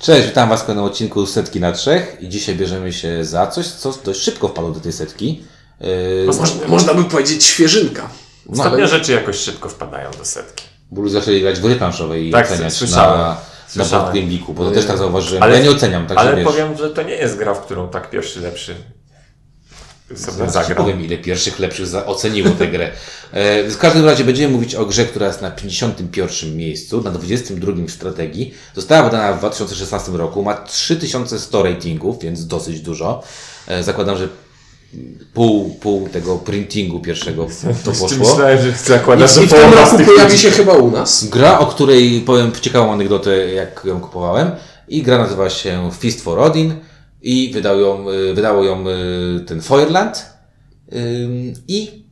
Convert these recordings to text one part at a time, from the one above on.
Cześć, witam Was w kolejnym odcinku Setki na Trzech i dzisiaj bierzemy się za coś, co dość szybko wpadło do tej setki. Yy, Można, można by powiedzieć świeżynka. no, Ostatnie rzeczy jakoś szybko wpadają do setki. Bólu zaczęli grać w gry planszowe i Tak, oceniać słyszałem. na, na Słyszałem. Board Game Geeku, bo to też tak zauważyłem. Ale- ja nie oceniam, także Ale wiesz. powiem, że to nie jest gra, w którą tak pierwszy lepszy sobie zagrał. powiem, ile pierwszych lepszych oceniło tę grę. E, w każdym razie będziemy mówić o grze, która jest na 51 miejscu, na 22 w strategii. Została wydana w 2016 roku, ma 3100 ratingów, więc dosyć dużo. E, zakładam, że pół, pół tego printingu pierwszego to poszło. Myślałem, że zakładasz, że I w tym roku pojawi się chyba u nas. Gra, o której powiem ciekawą anegdotę, jak ją kupowałem. I gra nazywa się Fist for Odin i wydał ją, y, wydało ją y, ten Feuerland i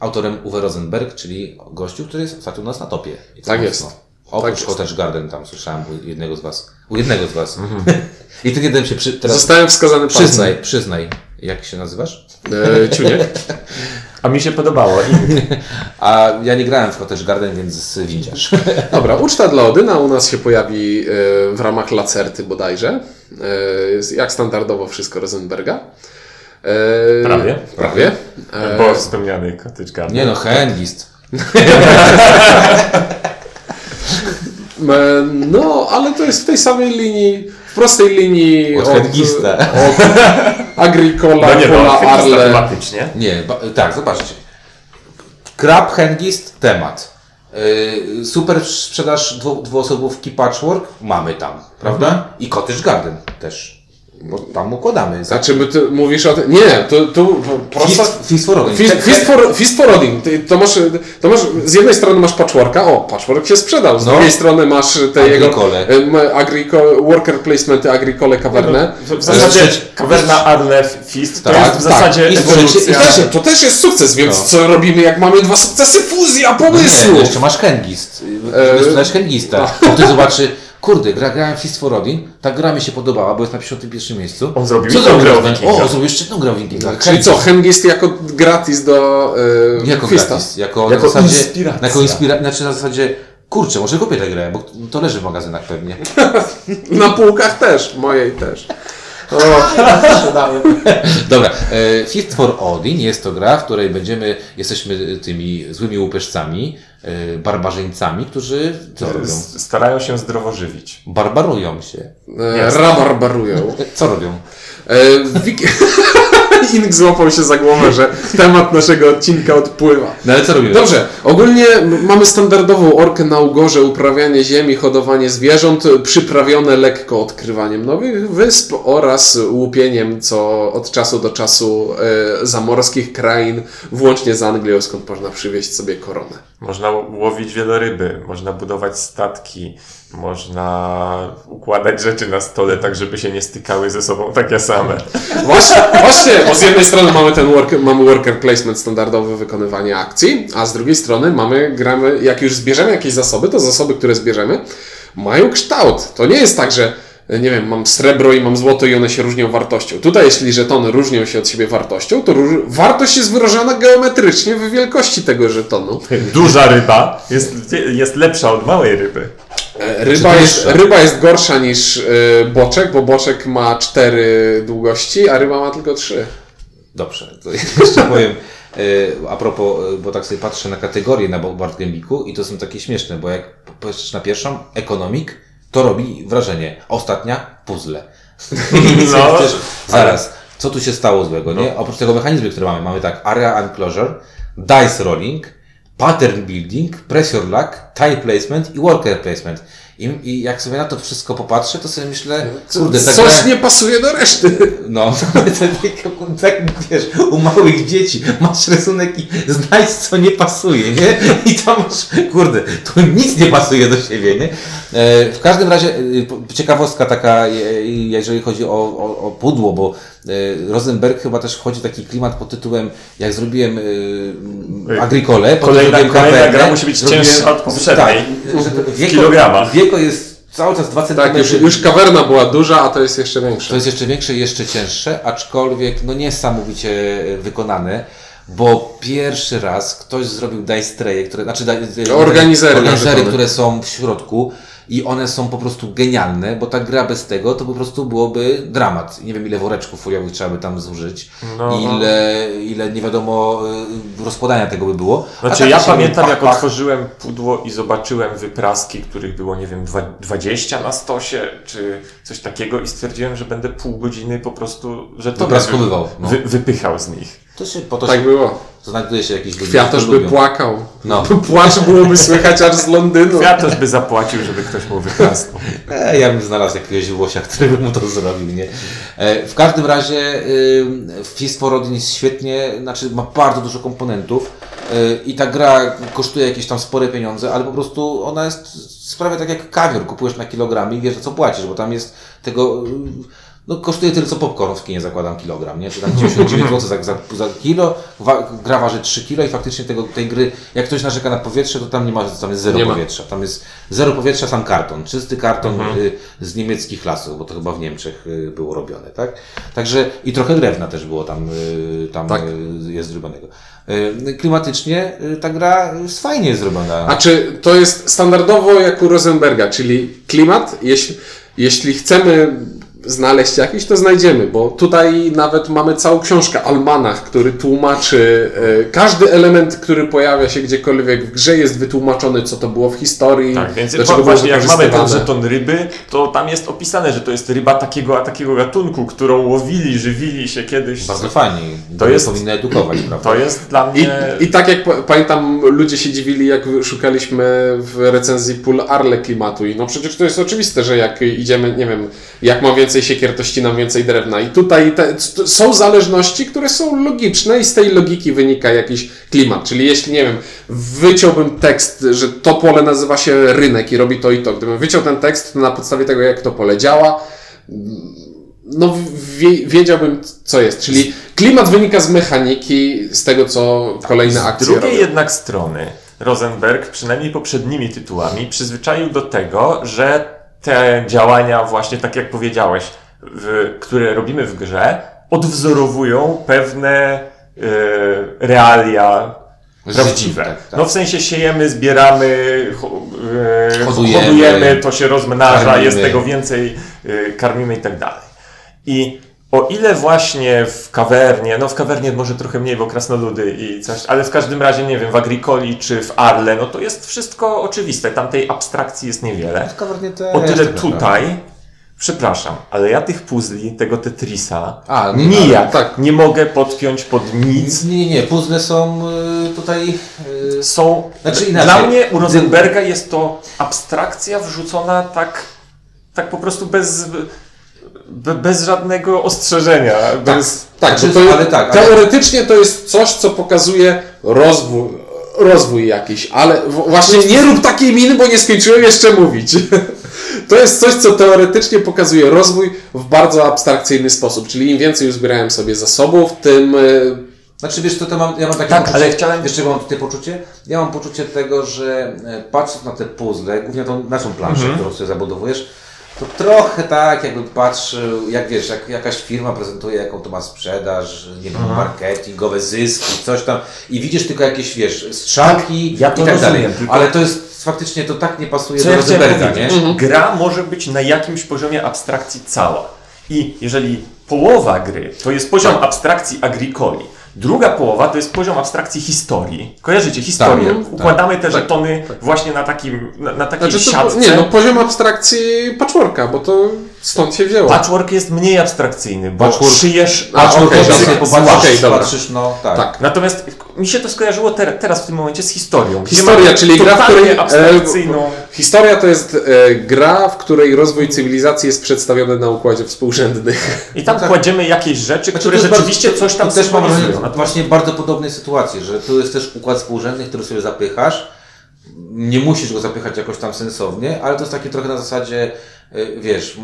autorem Uwe Rosenberg, czyli gościu, który jest ostatnio u nas na topie. Tak mocno. jest. Oprócz Tak. Cottage Garden tam słyszałem u jednego z was. U jednego z was. Mhm. I ten jeden się przy, teraz Zostałem wskazany palcem. przyznaj, przyznaj. Jak się nazywasz? E, ciuniek. A mi się podobało. A ja nie grałem w Cottage Garden, więc windziarz. Dobra, uczta dla Odyna u nas się pojawi e, w ramach Lacerty bodajże. E, jak standardowo wszystko Rosenberga. E, Prawie. Prawie. E, bo wspomniany Cottage Garden. Nie no, Hengist. e, no, ale to jest w tej samej linii, w prostej linii Od Hengista. od Agricola, No nie, Pola, no, Arle. tematycznie. Nie, ba- tak, zobaczcie. Krab, Hengist, temat. Yy, super sprzedaż dwu, dwuosobówki Patchwork, mamy tam, prawda? I Cottage Garden też. Bo tam układamy. Znaczy, by ty mówisz o tym... Nie, tu, tu prosta... Fist, for Odin. Fist, for, fist for To masz, to masz, z jednej strony masz patchworka, o, patchwork się sprzedał, z No. drugiej strony masz te Agricole. jego agricole, worker placementy, agricole, kawernę. W, w zasadzie Kawerna Arle Fist to Tak, jest w tak. zasadzie I I ewolucja. też, to też jest sukces, więc No. co robimy, jak mamy dwa sukcesy? Fuzja No pomysłu! nie, jeszcze masz Hengist. E, Yy, sprzedać Hengista. Bo ty zobaczy, kurde, gra, grałem w Fist for Odin, ta gra mi się podobała, bo jest na 51 miejscu. On zrobił Co zrobił? grę o? Wikingach. O, zrobił jeszcze jedną grę o Wikingach. Czyli co, Hengist jako gratis do e, Jako Fista. gratis, jako, Jako na zasadzie, inspiracja. Jako inspira- znaczy na zasadzie, kurczę, może kupię tę grę, bo to leży w magazynach pewnie. Na półkach też, mojej też. Dobra, e, Fist for Odin jest to gra, w której będziemy, jesteśmy tymi złymi łupeszcami, e, barbarzyńcami, którzy co robią? Starają się zdrowo żywić. Barbarują się. E, rabarbarują. Co robią? E, Wik- Ink złapał się za głowę, że temat naszego odcinka odpływa. No ale co robią? Dobrze, ogólnie mamy standardową orkę na ugorze, uprawianie ziemi, hodowanie zwierząt, przyprawione lekko odkrywaniem nowych wysp oraz łupieniem co od czasu do czasu e, zamorskich krain, włącznie z Anglią, skąd można przywieźć sobie koronę. Można łowić wieloryby, można budować statki, można układać rzeczy na stole tak, żeby się nie stykały ze sobą takie same. Właśnie, właśnie, bo z jednej strony mamy ten work, mamy worker placement standardowe wykonywanie akcji, a z drugiej strony mamy, gramy, jak już zbierzemy jakieś zasoby, to zasoby, które zbierzemy, mają kształt. To nie jest tak, że nie wiem, mam srebro i mam złoto i one się różnią wartością. Tutaj, jeśli żetony różnią się od siebie wartością, to róż... wartość jest wyrażana geometrycznie w wielkości tego żetonu. Duża ryba jest, jest lepsza od małej ryby. E, Ryba jest, ryba jest gorsza niż e, boczek, bo boczek ma cztery długości, a ryba ma tylko trzy. Dobrze, to jeszcze powiem e, a propos, e, bo tak sobie patrzę na kategorie na Board Game Geeku i to są takie śmieszne, bo jak patrzysz na pierwszą, ekonomik, to robi wrażenie. Ostatnia, puzzle. No, Przecież, zaraz, co tu się stało złego, nie? Oprócz tego mechanizmu, który mamy, mamy tak, area enclosure, dice rolling, pattern building, pressure lock, tile placement i worker placement. I, I jak sobie na to wszystko popatrzę, to sobie myślę, kurde, tak Coś nie pasuje do reszty. no, tak, tak wiesz, u małych dzieci masz rysunek i znajdź co nie pasuje, nie? I tam masz, kurde, tu nic nie pasuje do siebie, nie? E, w każdym razie, po- ciekawostka taka, jeżeli chodzi o, o, o pudło, bo Rosenberg chyba też wchodzi w taki klimat pod tytułem, jak zrobiłem e, Agricole, potem Kolejna- zrobiłem kolejna Cavernę, gra musi być cięższa od poprzedniej. Tak, to W kilogramach. wieko jest cały czas 2 cm. Tak, już, już kawerna była duża, a to jest jeszcze To większe. jest jeszcze większe i jeszcze cięższe, aczkolwiek no niesamowicie e, wykonane, bo pierwszy raz ktoś zrobił dice traye, które, znaczy e, Organizery które są w środku i one są po prostu genialne, bo ta gra bez tego to po prostu byłoby dramat. Nie wiem ile woreczków foliowych trzeba by tam zużyć, No. ile, ile nie wiadomo y, rozkładania tego by było. Znaczy tak ja pamiętam jak otworzyłem pudło i zobaczyłem wypraski, których było nie wiem dwa- 20 na stosie, czy coś takiego i stwierdziłem, że będę pół godziny po prostu, że to Wypraskowywał, no. wy, wypychał z nich. To się, po to Tak się, było. znajduje się jakiś ludzi, Kwiatosz by lubią. płakał. No. Płacz byłoby słychać aż z Londynu. Ja też by zapłacił, żeby ktoś mu wyprasnął. E, ja bym znalazł jakiegoś Włosia, który by mu to zrobił, nie? E, w każdym razie y, Fist for Odin jest świetnie, znaczy ma bardzo dużo komponentów y, i ta gra kosztuje jakieś tam spore pieniądze, ale po prostu ona jest, sprawia tak jak kawior, kupujesz na kilogramy i wiesz, co płacisz, bo tam jest tego... y, no kosztuje tyle co popcorn w kinie zakładam kilogram, nie? Czy tam 99 zł za, za, za kilo, wa, gra waży 3 kilo i faktycznie tego, tej gry, jak ktoś narzeka na powietrze, to tam nie ma, tam jest zero Nie ma. powietrza. Tam jest zero powietrza, sam karton, czysty karton Mhm. y, z niemieckich lasów, bo to chyba w Niemczech y, było robione, tak? Także i trochę drewna też było tam, y, tam Tak. y, jest zrobionego. Y, klimatycznie y, ta gra jest fajnie zrobiona. A czy to jest standardowo jak u Rosenberga, czyli klimat, jeśli, jeśli chcemy znaleźć jakiś, to znajdziemy, bo tutaj nawet mamy całą książkę Almanach, który tłumaczy e, każdy element, który pojawia się gdziekolwiek w grze jest wytłumaczony, co to było w historii, Tak, więc dlaczego po, właśnie jak mamy ten żeton ryby, to tam jest opisane, że to jest ryba takiego, a takiego gatunku, którą łowili, żywili się kiedyś. Bardzo fajnie. To jest- powinno edukować, prawda? To jest dla I, mnie... I tak jak pa- pamiętam, ludzie się dziwili, jak szukaliśmy w recenzji pól Arle klimatu. I no przecież to jest oczywiste, że jak idziemy, nie wiem, jak więcej siekier, to ścinam więcej drewna. I tutaj te, są zależności, które są logiczne i z tej logiki wynika jakiś klimat. Czyli jeśli, nie wiem, wyciąłbym tekst, że to pole nazywa się rynek i robi to i to. Gdybym wyciął ten tekst, to na podstawie tego, jak to pole działa, no wie, wiedziałbym, co jest. Czyli klimat wynika z mechaniki, z tego, co kolejne Z akcje drugiej robią. jednak strony Rosenberg, przynajmniej poprzednimi tytułami, przyzwyczaił do tego, że te działania właśnie, tak jak powiedziałeś, w, które robimy w grze, odwzorowują pewne e, realia prawdziwe. tak, tak. No w sensie siejemy, zbieramy, e, Hodujemy. hodujemy, to się rozmnaża, Karmimy. jest tego więcej, e, karmimy i tak dalej. I o ile właśnie w kawernie, no w kawernie może trochę mniej, bo krasnoludy i coś, ale w każdym razie, nie wiem, w Agricoli czy w Arle, no to jest wszystko oczywiste, tam tej abstrakcji jest niewiele. W kawernie też, O tyle tutaj, przepraszam, ale ja tych puzli, tego Tetrisa, A, nie, nijak tak. nie mogę podpiąć pod nic. Nie, nie, nie, puzzle są y, tutaj... y, Są, Znaczy inaczej. dla mnie u Rosenberga jest to abstrakcja wrzucona tak, tak po prostu bez, be, bez żadnego ostrzeżenia. Bez, Tak, Znaczy, bo to, ale tak, ale- teoretycznie to jest coś, co pokazuje rozwój, rozwój jakiś, ale w- właśnie nie rób takiej miny, bo nie skończyłem jeszcze mówić. To jest coś, co teoretycznie pokazuje rozwój w bardzo abstrakcyjny sposób, czyli im więcej uzbierałem sobie zasobów, tym y, Znaczy wiesz co, to mam, ja mam takie Tak, poczucie, ale chciałem- wiesz czego mam tutaj poczucie? Ja mam poczucie tego, że e, patrząc na te puzzle, głównie tą naszą planszę, Mhm. którą sobie zabudowujesz, to trochę tak jakby patrzył, jak wiesz, jak jakaś firma prezentuje jaką to ma sprzedaż, nie wiem, Mhm. marketingowe zyski, coś tam i widzisz tylko jakieś, wiesz, strzałki ja i tak dalej. rozumiem, tylko- Ale to jest faktycznie, to tak nie pasuje Co do ja Rosenberga, nie? powiedzieć? Gra może być na jakimś poziomie abstrakcji cała. I jeżeli połowa gry to jest poziom Tak. abstrakcji agricoli, druga połowa to jest poziom abstrakcji historii. Kojarzycie historię? Tak, Układamy te żetony właśnie na takim, na, na takiej znaczy to, siatce. nie, no poziom abstrakcji patchworka, bo to stąd się wzięło. Patchwork jest mniej abstrakcyjny, bo Patchwork- szyjesz... A, okej, okay, dobra. sobie popatrzysz, Okej, dobra. patrzysz, no tak. Tak. Natomiast mi się to skojarzyło ter teraz w tym momencie z historią. Historia, czyli gra, w której... abstrakcyjną... E, historia to jest e, gra, w której rozwój cywilizacji jest przedstawiony na układzie współrzędnym. I tam tak. kładziemy jakieś rzeczy, Znaczy, które rzeczywiście bardzo- coś tam to też mam wrażenie, właśnie bardzo podobnej sytuacji, że tu jest też układ współrzędny, który sobie zapychasz. Nie musisz go zapychać jakoś tam sensownie, ale to jest takie trochę na zasadzie, y, wiesz,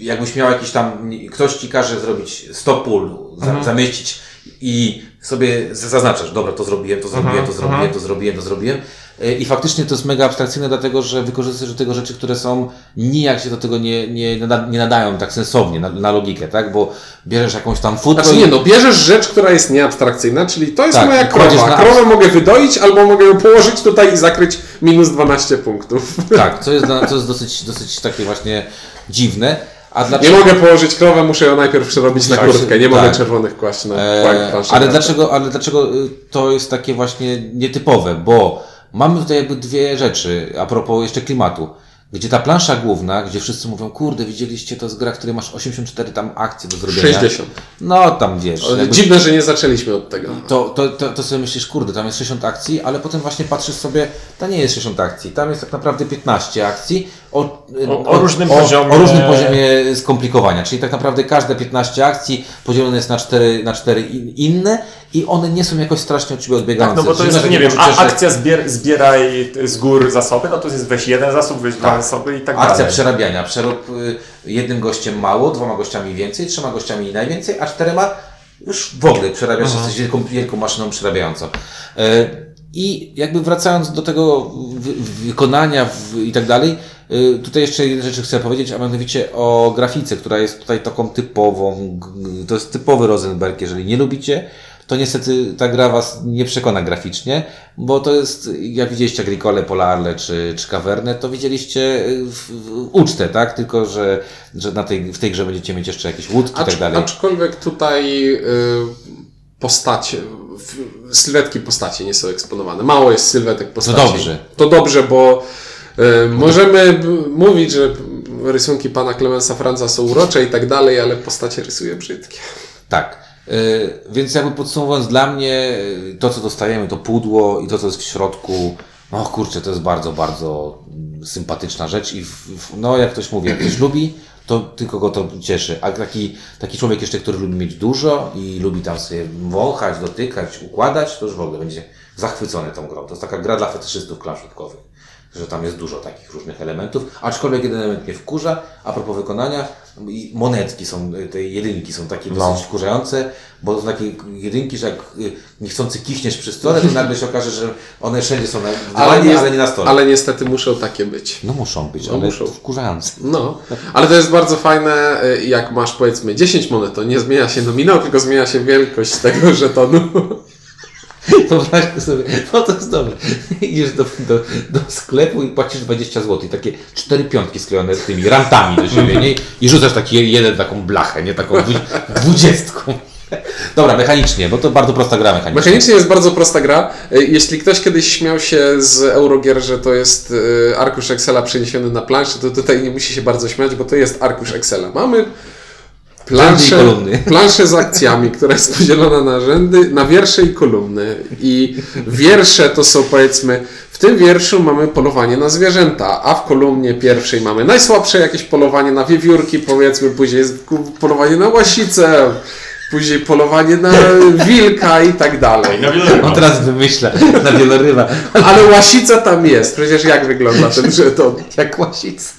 jakbyś miał jakiś tam, ktoś ci każe zrobić 100 pól, Mhm. zamieścić i sobie zaznaczasz, dobra, to zrobiłem, to zrobiłem, Mhm, to zrobiłem, to zrobiłem, to zrobiłem, Y, I faktycznie to jest mega abstrakcyjne, dlatego że wykorzystujesz do tego rzeczy, które są nijak się do tego nie, nie, nie nadają tak sensownie na, na logikę, tak? Bo bierzesz jakąś tam futro Znaczy nie, no bierzesz rzecz, która jest nieabstrakcyjna, czyli to jest Tak, moja krowa. na- Krowę mogę wydoić, albo mogę ją położyć tutaj i zakryć minus 12 punktów. Tak, co jest, co jest dosyć, dosyć takie właśnie dziwne. A Nie dlaczego? mogę położyć krowę, muszę ją najpierw przerobić na Tak, kurtkę. Nie mogę tak. czerwonych kłaść na E, planszę. ale dlaczego, ale dlaczego y, to jest takie właśnie nietypowe? Bo mamy tutaj jakby dwie rzeczy, a propos jeszcze klimatu. Gdzie ta plansza główna, gdzie wszyscy mówią, kurde, widzieliście to z gra, w której masz 84 tam akcje do zrobienia. 60. No tam wiesz. jakby- Dziwne, że nie zaczęliśmy od tego. to, to, to, to sobie myślisz, kurde, tam jest 60 akcji, ale potem właśnie patrzysz sobie, to nie jest 60 akcji, tam jest tak naprawdę 15 akcji o, O- o różnym poziomie- o różnym poziomie skomplikowania, czyli tak naprawdę każde 15 akcji podzielone jest na 4, na 4 in, inne i one nie są jakoś strasznie od siebie odbiegające. No bo to Czyli jest, masz nie wiem, że akcja zbier, zbieraj z gór zasoby, no to jest weź jeden zasób, weź dwa Tak. zasoby i tak Akcja dalej. przerabiania. Przerób y, jednym gościem mało, dwoma gościami więcej, trzema gościami najwięcej, a czterema już w ogóle przerabiasz, Mhm. jesteś wielką, wielką maszyną przerabiającą. E, I jakby wracając do tego wy, wykonania i tak dalej, y, tutaj jeszcze jedną rzecz chcę powiedzieć, a mianowicie o grafice, która jest tutaj taką typową, to jest typowy Rosenberg, jeżeli nie lubicie, to niestety ta gra Was nie przekona graficznie, bo to jest, jak widzieliście Agricole, Polarle czy, czy to widzieliście y, w, w ucztę, tak? Tylko, że, że na tej, w tej grze będziecie mieć jeszcze jakieś łódki i tak dalej. aczkolwiek tutaj y, postacie, sylwetki postaci nie są eksponowane. Mało jest sylwetek postaci. dobrze. To dobrze, bo y, możemy b- mówić, że rysunki pana Clemensa Franza są urocze i tak dalej, ale postacie rysuje brzydkie. Tak. Y, Więc jakby podsumowując, dla mnie y, to, co dostajemy, to pudło i to, co jest w środku, no kurczę, to jest bardzo, bardzo mm, sympatyczna rzecz i w, w, no jak ktoś mówi, jak ktoś lubi, to tylko go to cieszy. A taki, taki człowiek jeszcze, który lubi mieć dużo i lubi tam sobie wąchać, dotykać, układać, to już w ogóle będzie zachwycony tą grą. To jest taka gra dla fetyszystów planszówkowych że tam jest dużo takich różnych elementów, aczkolwiek jeden element mnie wkurza, a propos wykonania, monetki są, te jedynki są takie No. dosyć wkurzające, bo to są takie jedynki, że jak y, niechcący kiśniesz przy stole, to nagle się okaże, że one wszędzie są na w dywanie, ale, nie na stole. ale niestety muszą takie być. No muszą być, No ale muszą. wkurzające. No, ale to jest bardzo fajne, y, jak masz powiedzmy 10 monet, to nie zmienia się nominał, tylko zmienia się wielkość tego żetonu. Wyobraź sobie, no to jest dobre. Idziesz do, do, do sklepu i płacisz 20 zł. I takie cztery piątki sklejone tymi rantami do siebie, nie? I rzucasz taki jeden taką blachę, nie? Taką dwu- dwudziestką. Dobra, mechanicznie, bo to bardzo prosta gra mechanicznie. Mechanicznie jest bardzo prosta gra. Y, Jeśli ktoś kiedyś śmiał się z Eurogier, że to jest y, arkusz Excela przeniesiony na planszę, to tutaj nie musi się bardzo śmiać, bo to jest arkusz Excela. Mamy Planszę z akcjami, która jest podzielona na rzędy, na wiersze i kolumny. I wiersze to są powiedzmy, w tym wierszu mamy polowanie na zwierzęta, a w kolumnie pierwszej mamy najsłabsze jakieś polowanie na wiewiórki, powiedzmy, później jest polowanie na łasicę, później polowanie na wilka i tak dalej. Na wiele On teraz wymyśla na wieloryba, Ale łasica tam jest. Przecież jak wygląda ten żeton? jak łasic.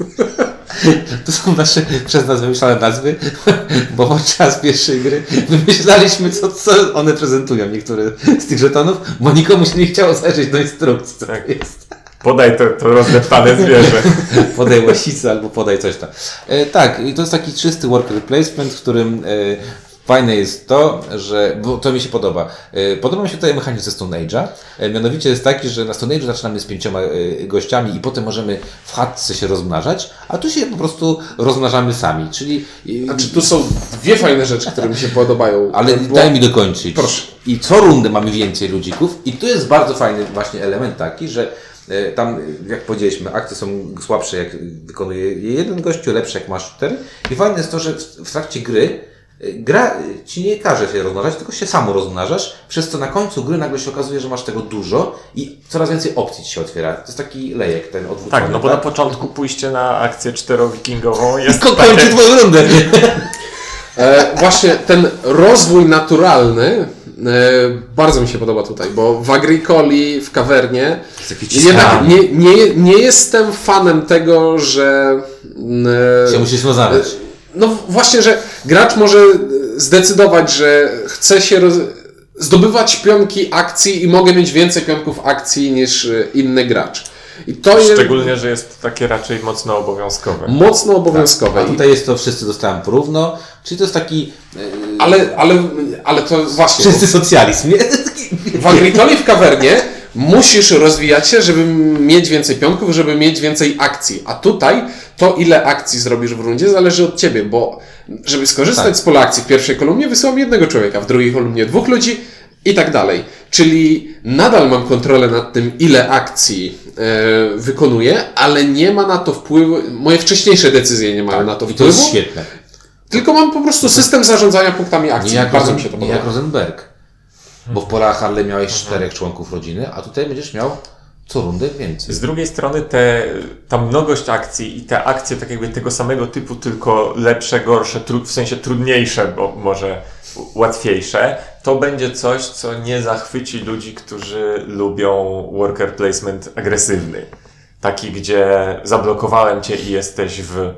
To są nasze przez nas wymyślane nazwy, bo podczas pierwszej gry wymyślaliśmy, co, co one prezentują, niektóre z tych żetonów, bo nikomu się nie chciało zajrzeć do instrukcji, co Tak. jest. Podaj to, to rozdeptane zwierzę. podaj łasicę albo podaj coś tam. E, tak, i to jest taki czysty worker placement, w którym e, fajne jest to, że, bo to mi się podoba. E, podoba mi się tutaj mechanizm ze Stone Age'a. E, mianowicie jest taki, że na Stone Age'u zaczynamy z pięcioma e, gościami i potem możemy w chatce się rozmnażać, a tu się po prostu rozmnażamy sami, czyli... Znaczy, tu są dwie fajne rzeczy, które mi się podobają. ale daj mi dokończyć. Proszę. I co rundę mamy więcej ludzików i tu jest bardzo fajny właśnie element taki, że tam, jak powiedzieliśmy, akcje są słabsze, jak wykonuje je jeden gościu, lepsze jak masz cztery. I fajne jest to, że w, trakcie gry gra ci nie każe się rozmnażać, tylko się samo rozmnażasz, przez co na końcu gry nagle się okazuje, że masz tego dużo i coraz więcej opcji ci się otwiera. To jest taki lejek ten odwrócony. Tak, no bo na początku pójście na akcję czterowikingową jest Ko- kończy takie... twoją rundę. E, właśnie ten rozwój naturalny e, bardzo mi się podoba tutaj, bo w Agricoli, w kawernie jednak nie, nie, nie jestem fanem tego, że e, Się musisz rozmnażać. No właśnie, że gracz może zdecydować, że chce się roz... zdobywać pionki akcji i mogę mieć więcej pionków akcji niż y, inny gracz. I to jest Szczególnie, że jest to takie raczej mocno obowiązkowe. mocno obowiązkowe. A I- tutaj jest to wszyscy dostałem porówno, czyli to jest taki e, Ale, ale, ale to właśnie. czysty socjalizm? W Agricoli w kawernie musisz rozwijać się, żeby mieć więcej pionków, żeby mieć więcej akcji. A tutaj to, ile akcji zrobisz w rundzie, zależy od ciebie, bo żeby skorzystać Tak. z pola akcji w pierwszej kolumnie, wysyłam jednego człowieka, w drugiej kolumnie dwóch ludzi i tak dalej. Czyli nadal mam kontrolę nad tym, ile akcji e, wykonuję, ale nie ma na to wpływu, moje wcześniejsze decyzje nie mają na to I to jest wpływu, świetne. tylko mam po prostu system zarządzania punktami Nie akcji. jak, Bardzo mi się to nie podoba. jak Rosenberg. Bo w polach Harley miałeś czterech członków rodziny, a tutaj będziesz miał co rundę więcej. Z drugiej strony te, ta mnogość akcji i te akcje tak jakby tego samego typu, tylko lepsze, gorsze, w sensie trudniejsze, bo może łatwiejsze, to będzie coś, co nie zachwyci ludzi, którzy lubią worker placement agresywny. Taki, gdzie zablokowałem cię i jesteś w...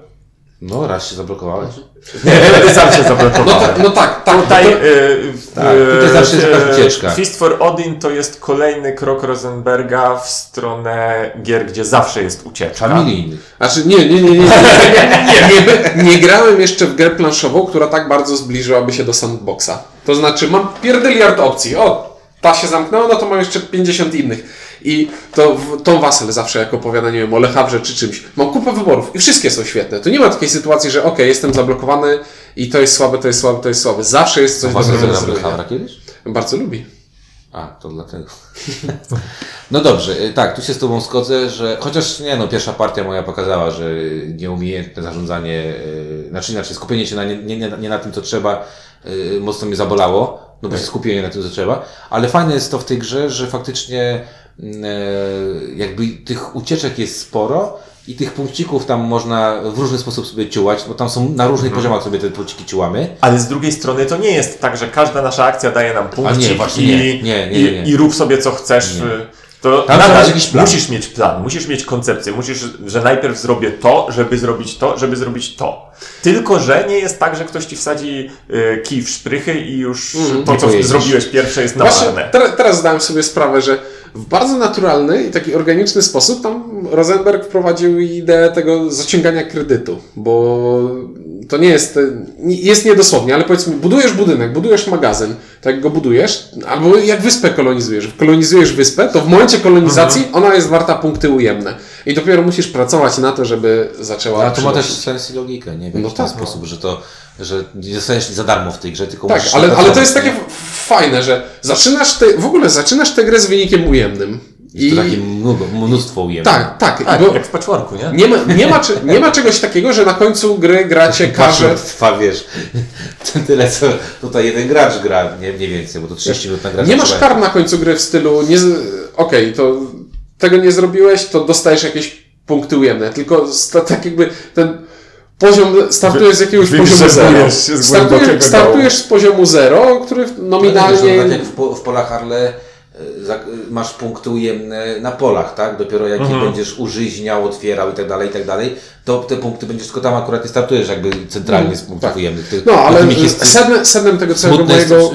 No, raz się zablokowałeś. Mhm. Ty sam się zablokowałeś. No, tak, no tak, tak. Tutaj, no to, e, tak, e, tutaj zawsze jest ucieczka. Fist for Odin to jest kolejny krok Rosenberga w stronę gier, gdzie zawsze jest ucieczka. Familijnych. Znaczy, nie, nie, nie, nie. Nie, nie, grałem jeszcze w grę planszową, która tak bardzo zbliżyłaby się do sandboxa. To znaczy, mam pierdyliard opcji. O, ta się zamknęła, no to mam jeszcze 50 innych. I to Tom Wassel zawsze, jak opowiada, nie wiem, o Le Havre czy czymś. Mam kupę wyborów i wszystkie są świetne. Tu nie ma takiej sytuacji, że okej, jestem zablokowany i to jest słabe, to jest słabe, to jest słabe. Zawsze jest coś dobrego do zrobienia. Kiedyś? Bardzo lubi. A, to dlatego. No dobrze, y, tak, tu się z Tobą zgodzę, że chociaż nie no, pierwsza partia moja pokazała, że nieumiejętne zarządzanie, y, znaczy inaczej, skupienie się na, nie, nie, nie na tym, co trzeba, y, mocno mnie zabolało, no bo się skupienie na tym, trzeba, ale fajne jest to w tej grze, że faktycznie mm, e, jakby tych ucieczek jest sporo i tych punkcików tam można w różny sposób sobie ciułać, bo tam są na różnych poziomach sobie te punkciki ciułamy. Ale z drugiej strony to nie jest tak, że każda nasza akcja daje nam punkcik nie, i, nie. Nie, i, i rób sobie co chcesz. To Tam nadal jakiś plan. musisz mieć plan, musisz mieć koncepcję, musisz, że najpierw zrobię to, żeby zrobić to, żeby zrobić to. Tylko, że nie jest tak, że ktoś ci wsadzi y, kij w szprychy i już to, nie co pojedziesz. zrobiłeś pierwsze jest na Właśnie teraz zdałem sobie sprawę, że w bardzo naturalny i taki organiczny sposób tam Rosenberg wprowadził ideę tego zaciągania kredytu, bo to nie jest, nie- jest niedosłownie, ale powiedzmy, budujesz budynek, budujesz magazyn, to jak go budujesz, albo jak wyspę kolonizujesz, kolonizujesz wyspę, to w momencie kolonizacji ona jest warta punkty ujemne. I dopiero musisz pracować na to, żeby zaczęła Ale to ma też sens i logikę, nie? W No no ten tak, sposób, że to, że nie zostajesz za darmo w tej grze, tylko Tak, ale, ale to jest takie fajne, że zaczynasz te, w ogóle zaczynasz tę grę z wynikiem ujemnym. Jest to takie mnóstwo, mnóstwo ujemne. Tak, tak. Tak, bo jak w patchworku, nie? nie, ma, nie, ma, nie ma czegoś takiego, że na końcu gry gracie Każdy każe. trwa, wiesz, tyle co tutaj jeden gracz gra, nie, nie więcej, bo to 30 minut na grę. Nie masz kar na końcu gry w stylu nie okej, to tego nie zrobiłeś, to dostajesz jakieś punkty ujemne. Tylko tak jakby ten poziom, startujesz z jakiegoś poziomu zero. Startujesz, startujesz z poziomu zero, który nominalnie... Tak jak w, po, w polach Harle za- masz punkty ujemne na polach, tak? Dopiero jak Mhm. je będziesz użyźniał, otwierał i tak dalej, i tak dalej, to te punkty będziesz, tylko tam akurat nie startujesz jakby centralnie z punktów ujemnych. Ty, Mhm. No, ale jest, sednem, sednem tego całego jest, mojego...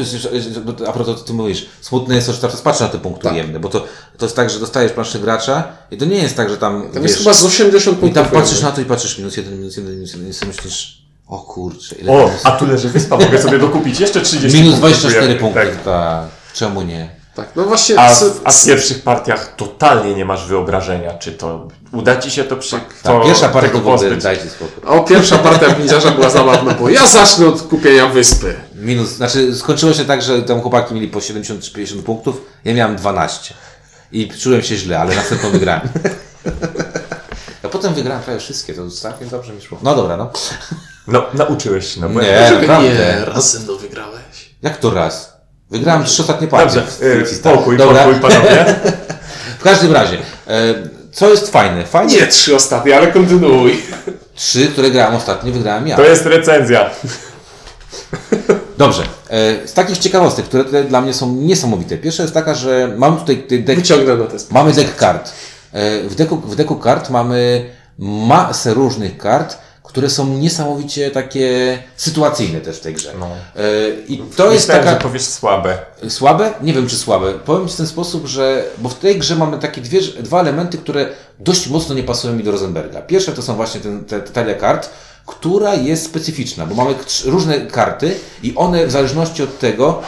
bo- a propos ty mówisz, smutne jest to, że teraz patrzę na te punkty Tak. ujemne, bo to, to jest tak, że dostajesz planszę gracza i to nie jest tak, że tam, Tam wiesz, jest chyba z 80 i punktów tam patrzysz ujemnych. na to i patrzysz minus jeden, minus jeden, minus jeden i sobie myślisz, o kurczę, ile O, jest? a tu leży wyspa, mogę sobie dokupić jeszcze 30 Minus punktów 24 ujemnych, punkty, Tak. tak. Czemu nie? Tak, no właśnie... A, w- a w pierwszych partiach totalnie nie masz wyobrażenia, czy to uda ci się to przy Tak, to, pierwsza partia tego pozbyć. dajcie spokój. O, pierwsza partia windziarza była zabawna, bo ja zacznę od kupienia wyspy. Minus, znaczy skończyło się tak, że tam chłopaki mieli po 70 czy 50 punktów, ja miałem 12. I czułem się źle, ale następną wygrałem. A potem wygrałem prawie wszystkie, to całkiem dobrze mi szło. No dobra, no. No, nauczyłeś się, no bo Nie, naprawdę. Nie, raz ze mną wygrałeś. Jak to raz? Wygrałem trzy ostatnie partie. Dobrze, w y, Freakista. pokój, Dobra. pokój, panowie. W każdym razie, e, co jest fajne? Fajnie, Nie trzy ostatnie, ale kontynuuj. trzy, które grałem ostatnio, wygrałem ja. To jest recenzja. Dobrze. E, z takich ciekawostek, które tutaj dla mnie są niesamowite. Pierwsza jest taka, że mam tutaj deck Wyciągnę na test. Mamy deck kart. E, W deku, w deku kart mamy masę różnych kart, które są niesamowicie takie sytuacyjne też w tej grze. No. E, I to jest Myślałem, taka... że powiesz słabe. Słabe? Nie wiem, czy słabe. Powiem w ten sposób, że. Bo w tej grze mamy takie dwie, dwa elementy, które dość mocno nie pasują mi do Rosenberga. Pierwsze to są właśnie ten, te, te talia kart, która jest specyficzna, bo mamy różne karty i one w zależności od tego,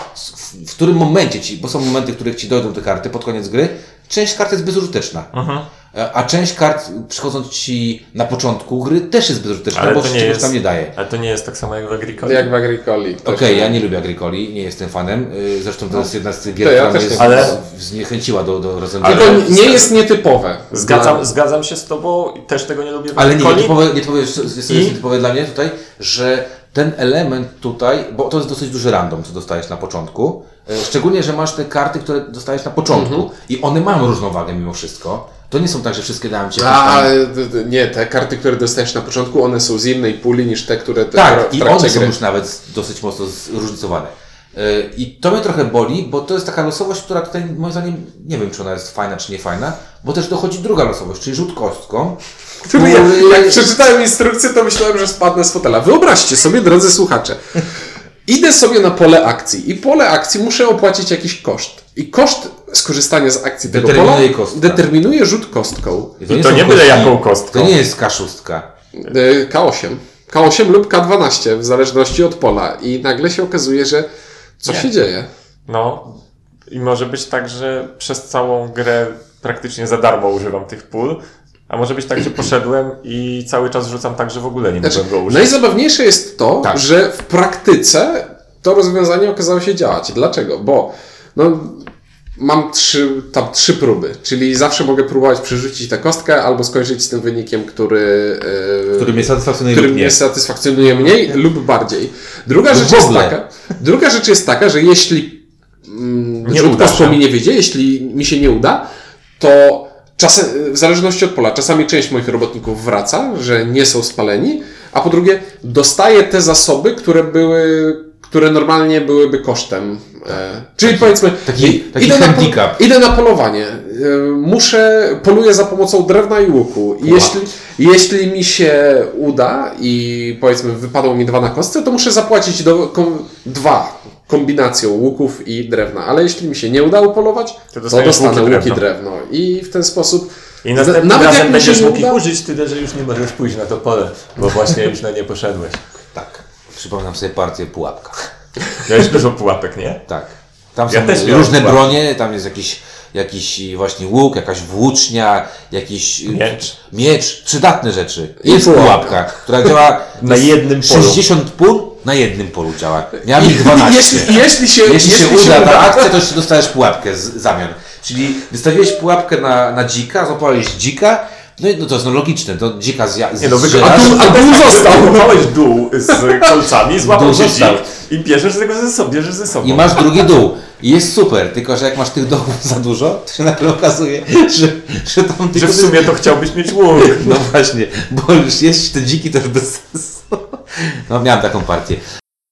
w którym momencie ci, bo są momenty, w których ci dojdą te karty pod koniec gry, część kart jest bezużyteczna. E, A część kart przychodząc ci na początku gry też jest bezużyteczna, Ale bo to nie czegoś jest, tam nie daje. ale to nie jest tak samo jak w Agricoli. Jak w Agricoli. Okej, nie. ja nie lubię Agricoli, nie jestem fanem. Y, Zresztą to jest jedna z tych gier, To ja która mnie nie. z- Ale- zniechęciła do, do Rosenberga. Tylko nie jest nietypowe. Zgadzam, zgadzam się z tobą i też tego nie lubię w Ale nie, Agricoli. nietypowe, nietypowe, jest, jest I- nietypowe dla mnie tutaj, że ten element tutaj, bo to jest dosyć duży random, co dostajesz na początku. e, Szczególnie, że masz te karty, które dostajesz na początku Mhm. i one mają różnowagę mimo wszystko. To nie są tak, że wszystkie dają ci A, tam... nie, te karty, które dostajesz na początku, one są z innej puli niż te, które te Tak, i one są gry. już nawet dosyć mocno zróżnicowane. E, I to mnie trochę boli, bo to jest taka losowość, która tutaj moim zdaniem, nie wiem czy ona jest fajna czy nie fajna, bo też dochodzi druga losowość, czyli rzut kostką. Który ja, który- jak przeczytałem instrukcję, to myślałem, że spadnę z fotela. Wyobraźcie sobie, drodzy słuchacze, idę sobie na pole akcji i pole akcji muszę opłacić jakiś koszt. I koszt skorzystania z akcji tego pola Determinuje kostka. determinuje rzut kostką. I to są nie byle kostki- jaką kostką. To nie jest kaszustka. E, K8. K8 lub K12, w zależności od pola. I nagle się okazuje, że co Nie. się dzieje? No i może być tak, że przez całą grę praktycznie za darmo używam tych pól, a może być tak, że poszedłem i cały czas rzucam tak, że w ogóle nie Znaczy, mogłem go użyć. najzabawniejsze jest to, Tak. że w praktyce to rozwiązanie okazało się działać. Dlaczego? Bo no, mam trzy, tam trzy próby, czyli zawsze mogę próbować przerzucić tę kostkę albo skończyć z tym wynikiem, który, e, Który mnie satysfakcjonuje który lub nie. mnie satysfakcjonuje mniej lub bardziej. Druga rzecz jest taka, druga rzecz jest taka, że jeśli mm, Nie uda mi nie wyjdzie, jeśli mi się nie uda, to czasem, w zależności od pola, czasami część moich robotników wraca, że nie są spaleni, a po drugie dostaję te zasoby, które były, które normalnie byłyby kosztem. E, czyli powiedzmy, taki- taki idę, na, pol- idę na polowanie, e, muszę, poluję za pomocą drewna i łuku. I jeśli, jeśli mi się uda i powiedzmy wypadło mi dwa na kostce, to muszę zapłacić do, kom, dwa kombinacją łuków i drewna. Ale jeśli mi się nie uda upolować, To to, dostanę łuki łuki drewno. drewno. I w ten sposób I następnym nawet jak razem mi się będziesz nie mógł uda- użyć, tyle że już nie możesz pójść na to pole, bo właśnie już na nie poszedłeś. Tak. Przypominam sobie partię pułapka. Miałeś dużo pułapek, nie? Tak. Tam Ja są różne pułapki. bronie, tam jest jakiś, jakiś właśnie łuk, jakaś włócznia, jakiś Miecz. miecz przydatne rzeczy. I Jest pułapka. pułapka, która działa Na jednym polu. 60 pól na jednym polu działa. Miałem ich 12. jeśli, jeśli się, Jeśli, się jeśli uda ta akcja, to dostajesz pułapkę z zamian. Czyli wystawiłeś pułapkę na, na dzika, złapałeś dzika, no i no to jest no logiczne, to dzika zja, Nie no, a dół- a dół został. Dół z kolcami, złapał się dzik i bierzesz tego ze sobą, bierzesz ze sobą. I masz drugi dół. I jest super, tylko że jak masz tych dołów za dużo, to się nagle okazuje, że, że tam Że w sumie to chciałbyś mieć łuk. No właśnie, bo już jeść te dziki też bez sensu. No miałem taką partię.